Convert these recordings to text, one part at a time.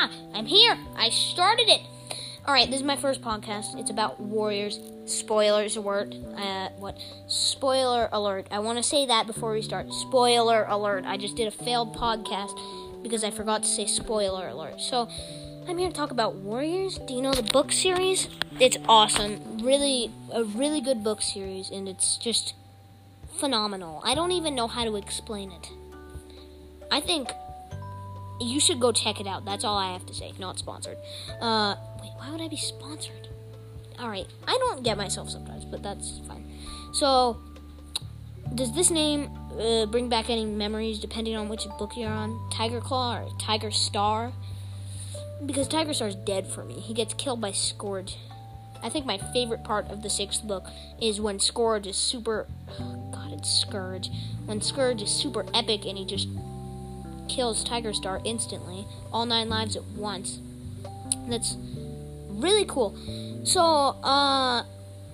Haha, I'm here. I started it. All right, this is my first podcast. It's about Warriors. Spoilers alert. Uh, what? Spoiler alert. I want to say that before we start. Spoiler alert. I just did a failed podcast because I forgot to say spoiler alert. So, I'm here to talk about Warriors. Do you know the book series? It's awesome. Really, a really good book series, and it's just phenomenal. I don't even know how to explain it. I think you should go check it out. That's all I have to say. Not sponsored. Uh, wait, why would I be sponsored? All right, I don't get myself sometimes, but that's fine. So, does this name uh, bring back any memories depending on which book you're on? Tiger Claw or Tiger Star? Because Tiger Star's dead for me. He gets killed by Scourge. I think my favorite part of the sixth book is when Scourge is super. Oh God, it's Scourge. When Scourge is super epic and he just kills Tiger Star instantly, all nine lives at once. That's really cool. So, uh,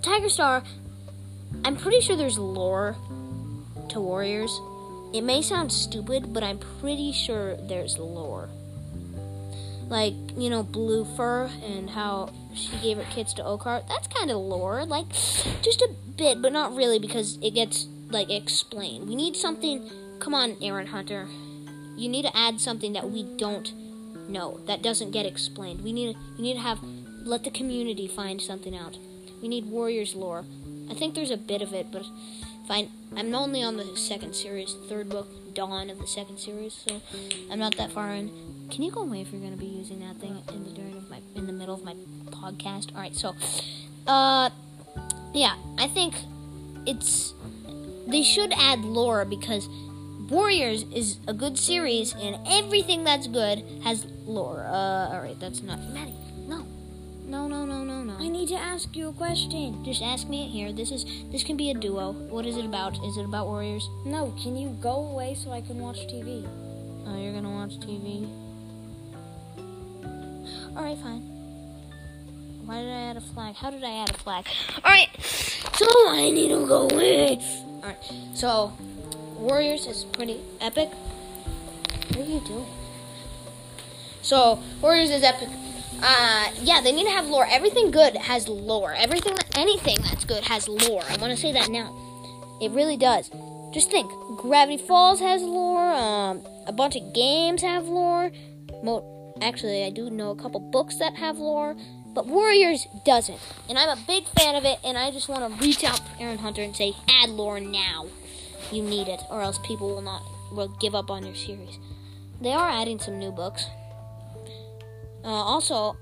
Tiger Star, I'm pretty sure there's lore to Warriors. It may sound stupid, but I'm pretty sure there's lore. Like, you know, Blue Fur and how she gave her kids to Oakheart. That's kind of lore. Like, just a bit, but not really because it gets, like, explained. We need something. Come on, Erin Hunter you need to add something that we don't know that doesn't get explained. We need to, you need to have let the community find something out. We need Warriors lore. I think there's a bit of it, but fine. I'm only on the second series, third book, Dawn of the second series, so I'm not that far in. Can you go away if you're going to be using that thing in the during of my in the middle of my podcast? All right, so, uh, yeah, I think it's they should add lore because Warriors is a good series, and everything that's good has lore. Uh, alright, that's not. Maddie, no. No, no, no, no, no. I need to ask you a question. Just ask me it here. This is this can be a duo. What is it about? Is it about Warriors? No, can you go away so I can watch TV? Oh, you're gonna watch TV? Alright, fine. Why did I add a flag? How did I add a flag? Alright, so I need to go away. Alright, so Warriors is pretty epic. What are you doing? So Warriors is epic. Uh, yeah, they need to have lore. Everything good has lore. Everything, anything that's good has lore. I want to say that now. It really does. Just think, Gravity Falls has lore. Um, a bunch of games have lore. Mo- actually, I do know a couple books that have lore, but Warriors doesn't. And I'm a big fan of it. And I just want to reach out to Erin Hunter and say, add lore now you need it, or else people will not will give up on your series. They are adding some new books. Uh, also,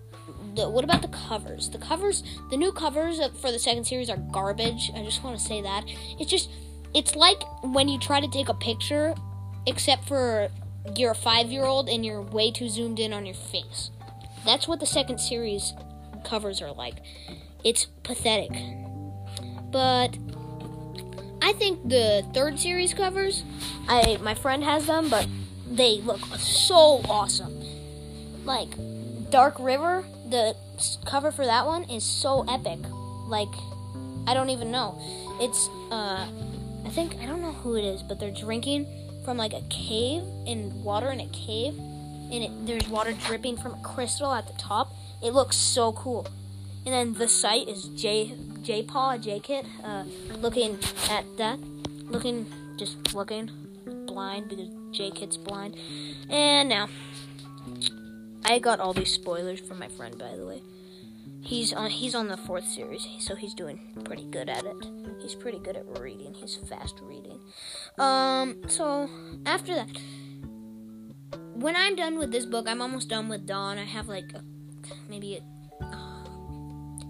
the, what about the covers? The covers, the new covers for the second series are garbage. I just want to say that. It's just, it's like when you try to take a picture, except for you're a five year old and you're way too zoomed in on your face. That's what the second series covers are like. It's pathetic. But think the third series covers, I my friend has them, but they look so awesome. Like Dark River, the cover for that one is so epic. Like I don't even know. It's uh I think I don't know who it is, but they're drinking from like a cave in water in a cave and it, there's water dripping from a crystal at the top. It looks so cool. And then the site is J Jaypaw J Kit, uh, looking at that, looking just looking blind because Jaykit's blind. And now I got all these spoilers from my friend, by the way. He's on he's on the fourth series, so he's doing pretty good at it. He's pretty good at reading. He's fast reading. Um, so after that, when I'm done with this book, I'm almost done with Dawn. I have like a, maybe a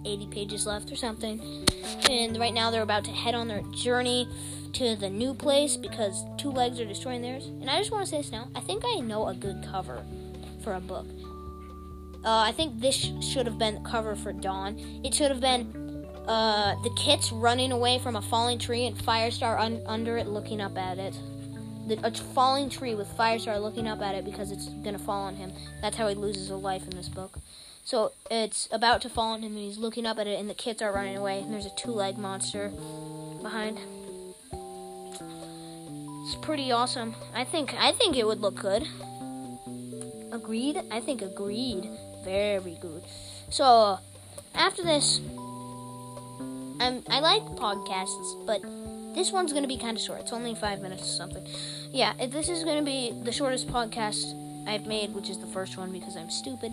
80 pages left or something. And right now they're about to head on their journey to the new place because two legs are destroying theirs. And I just want to say this now. I think I know a good cover for a book. Uh, I think this sh- should have been the cover for Dawn. It should have been uh, the kits running away from a falling tree and Firestar un- under it looking up at it. The, a falling tree with Firestar looking up at it because it's gonna fall on him. That's how he loses a life in this book. So it's about to fall on him, and he's looking up at it, and the kids are running away, and there's a two-leg monster behind. It's pretty awesome. I think I think it would look good. Agreed? I think agreed. Very good. So, after this, I'm, I like podcasts, but this one's to be kind of short. It's only five minutes or something. Yeah, this is to be the shortest podcast I've made, which is the first one because I'm stupid.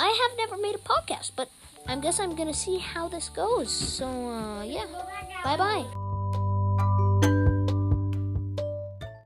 I have never made a podcast, but I guess I'm to see how this goes. So, uh, yeah. Bye bye.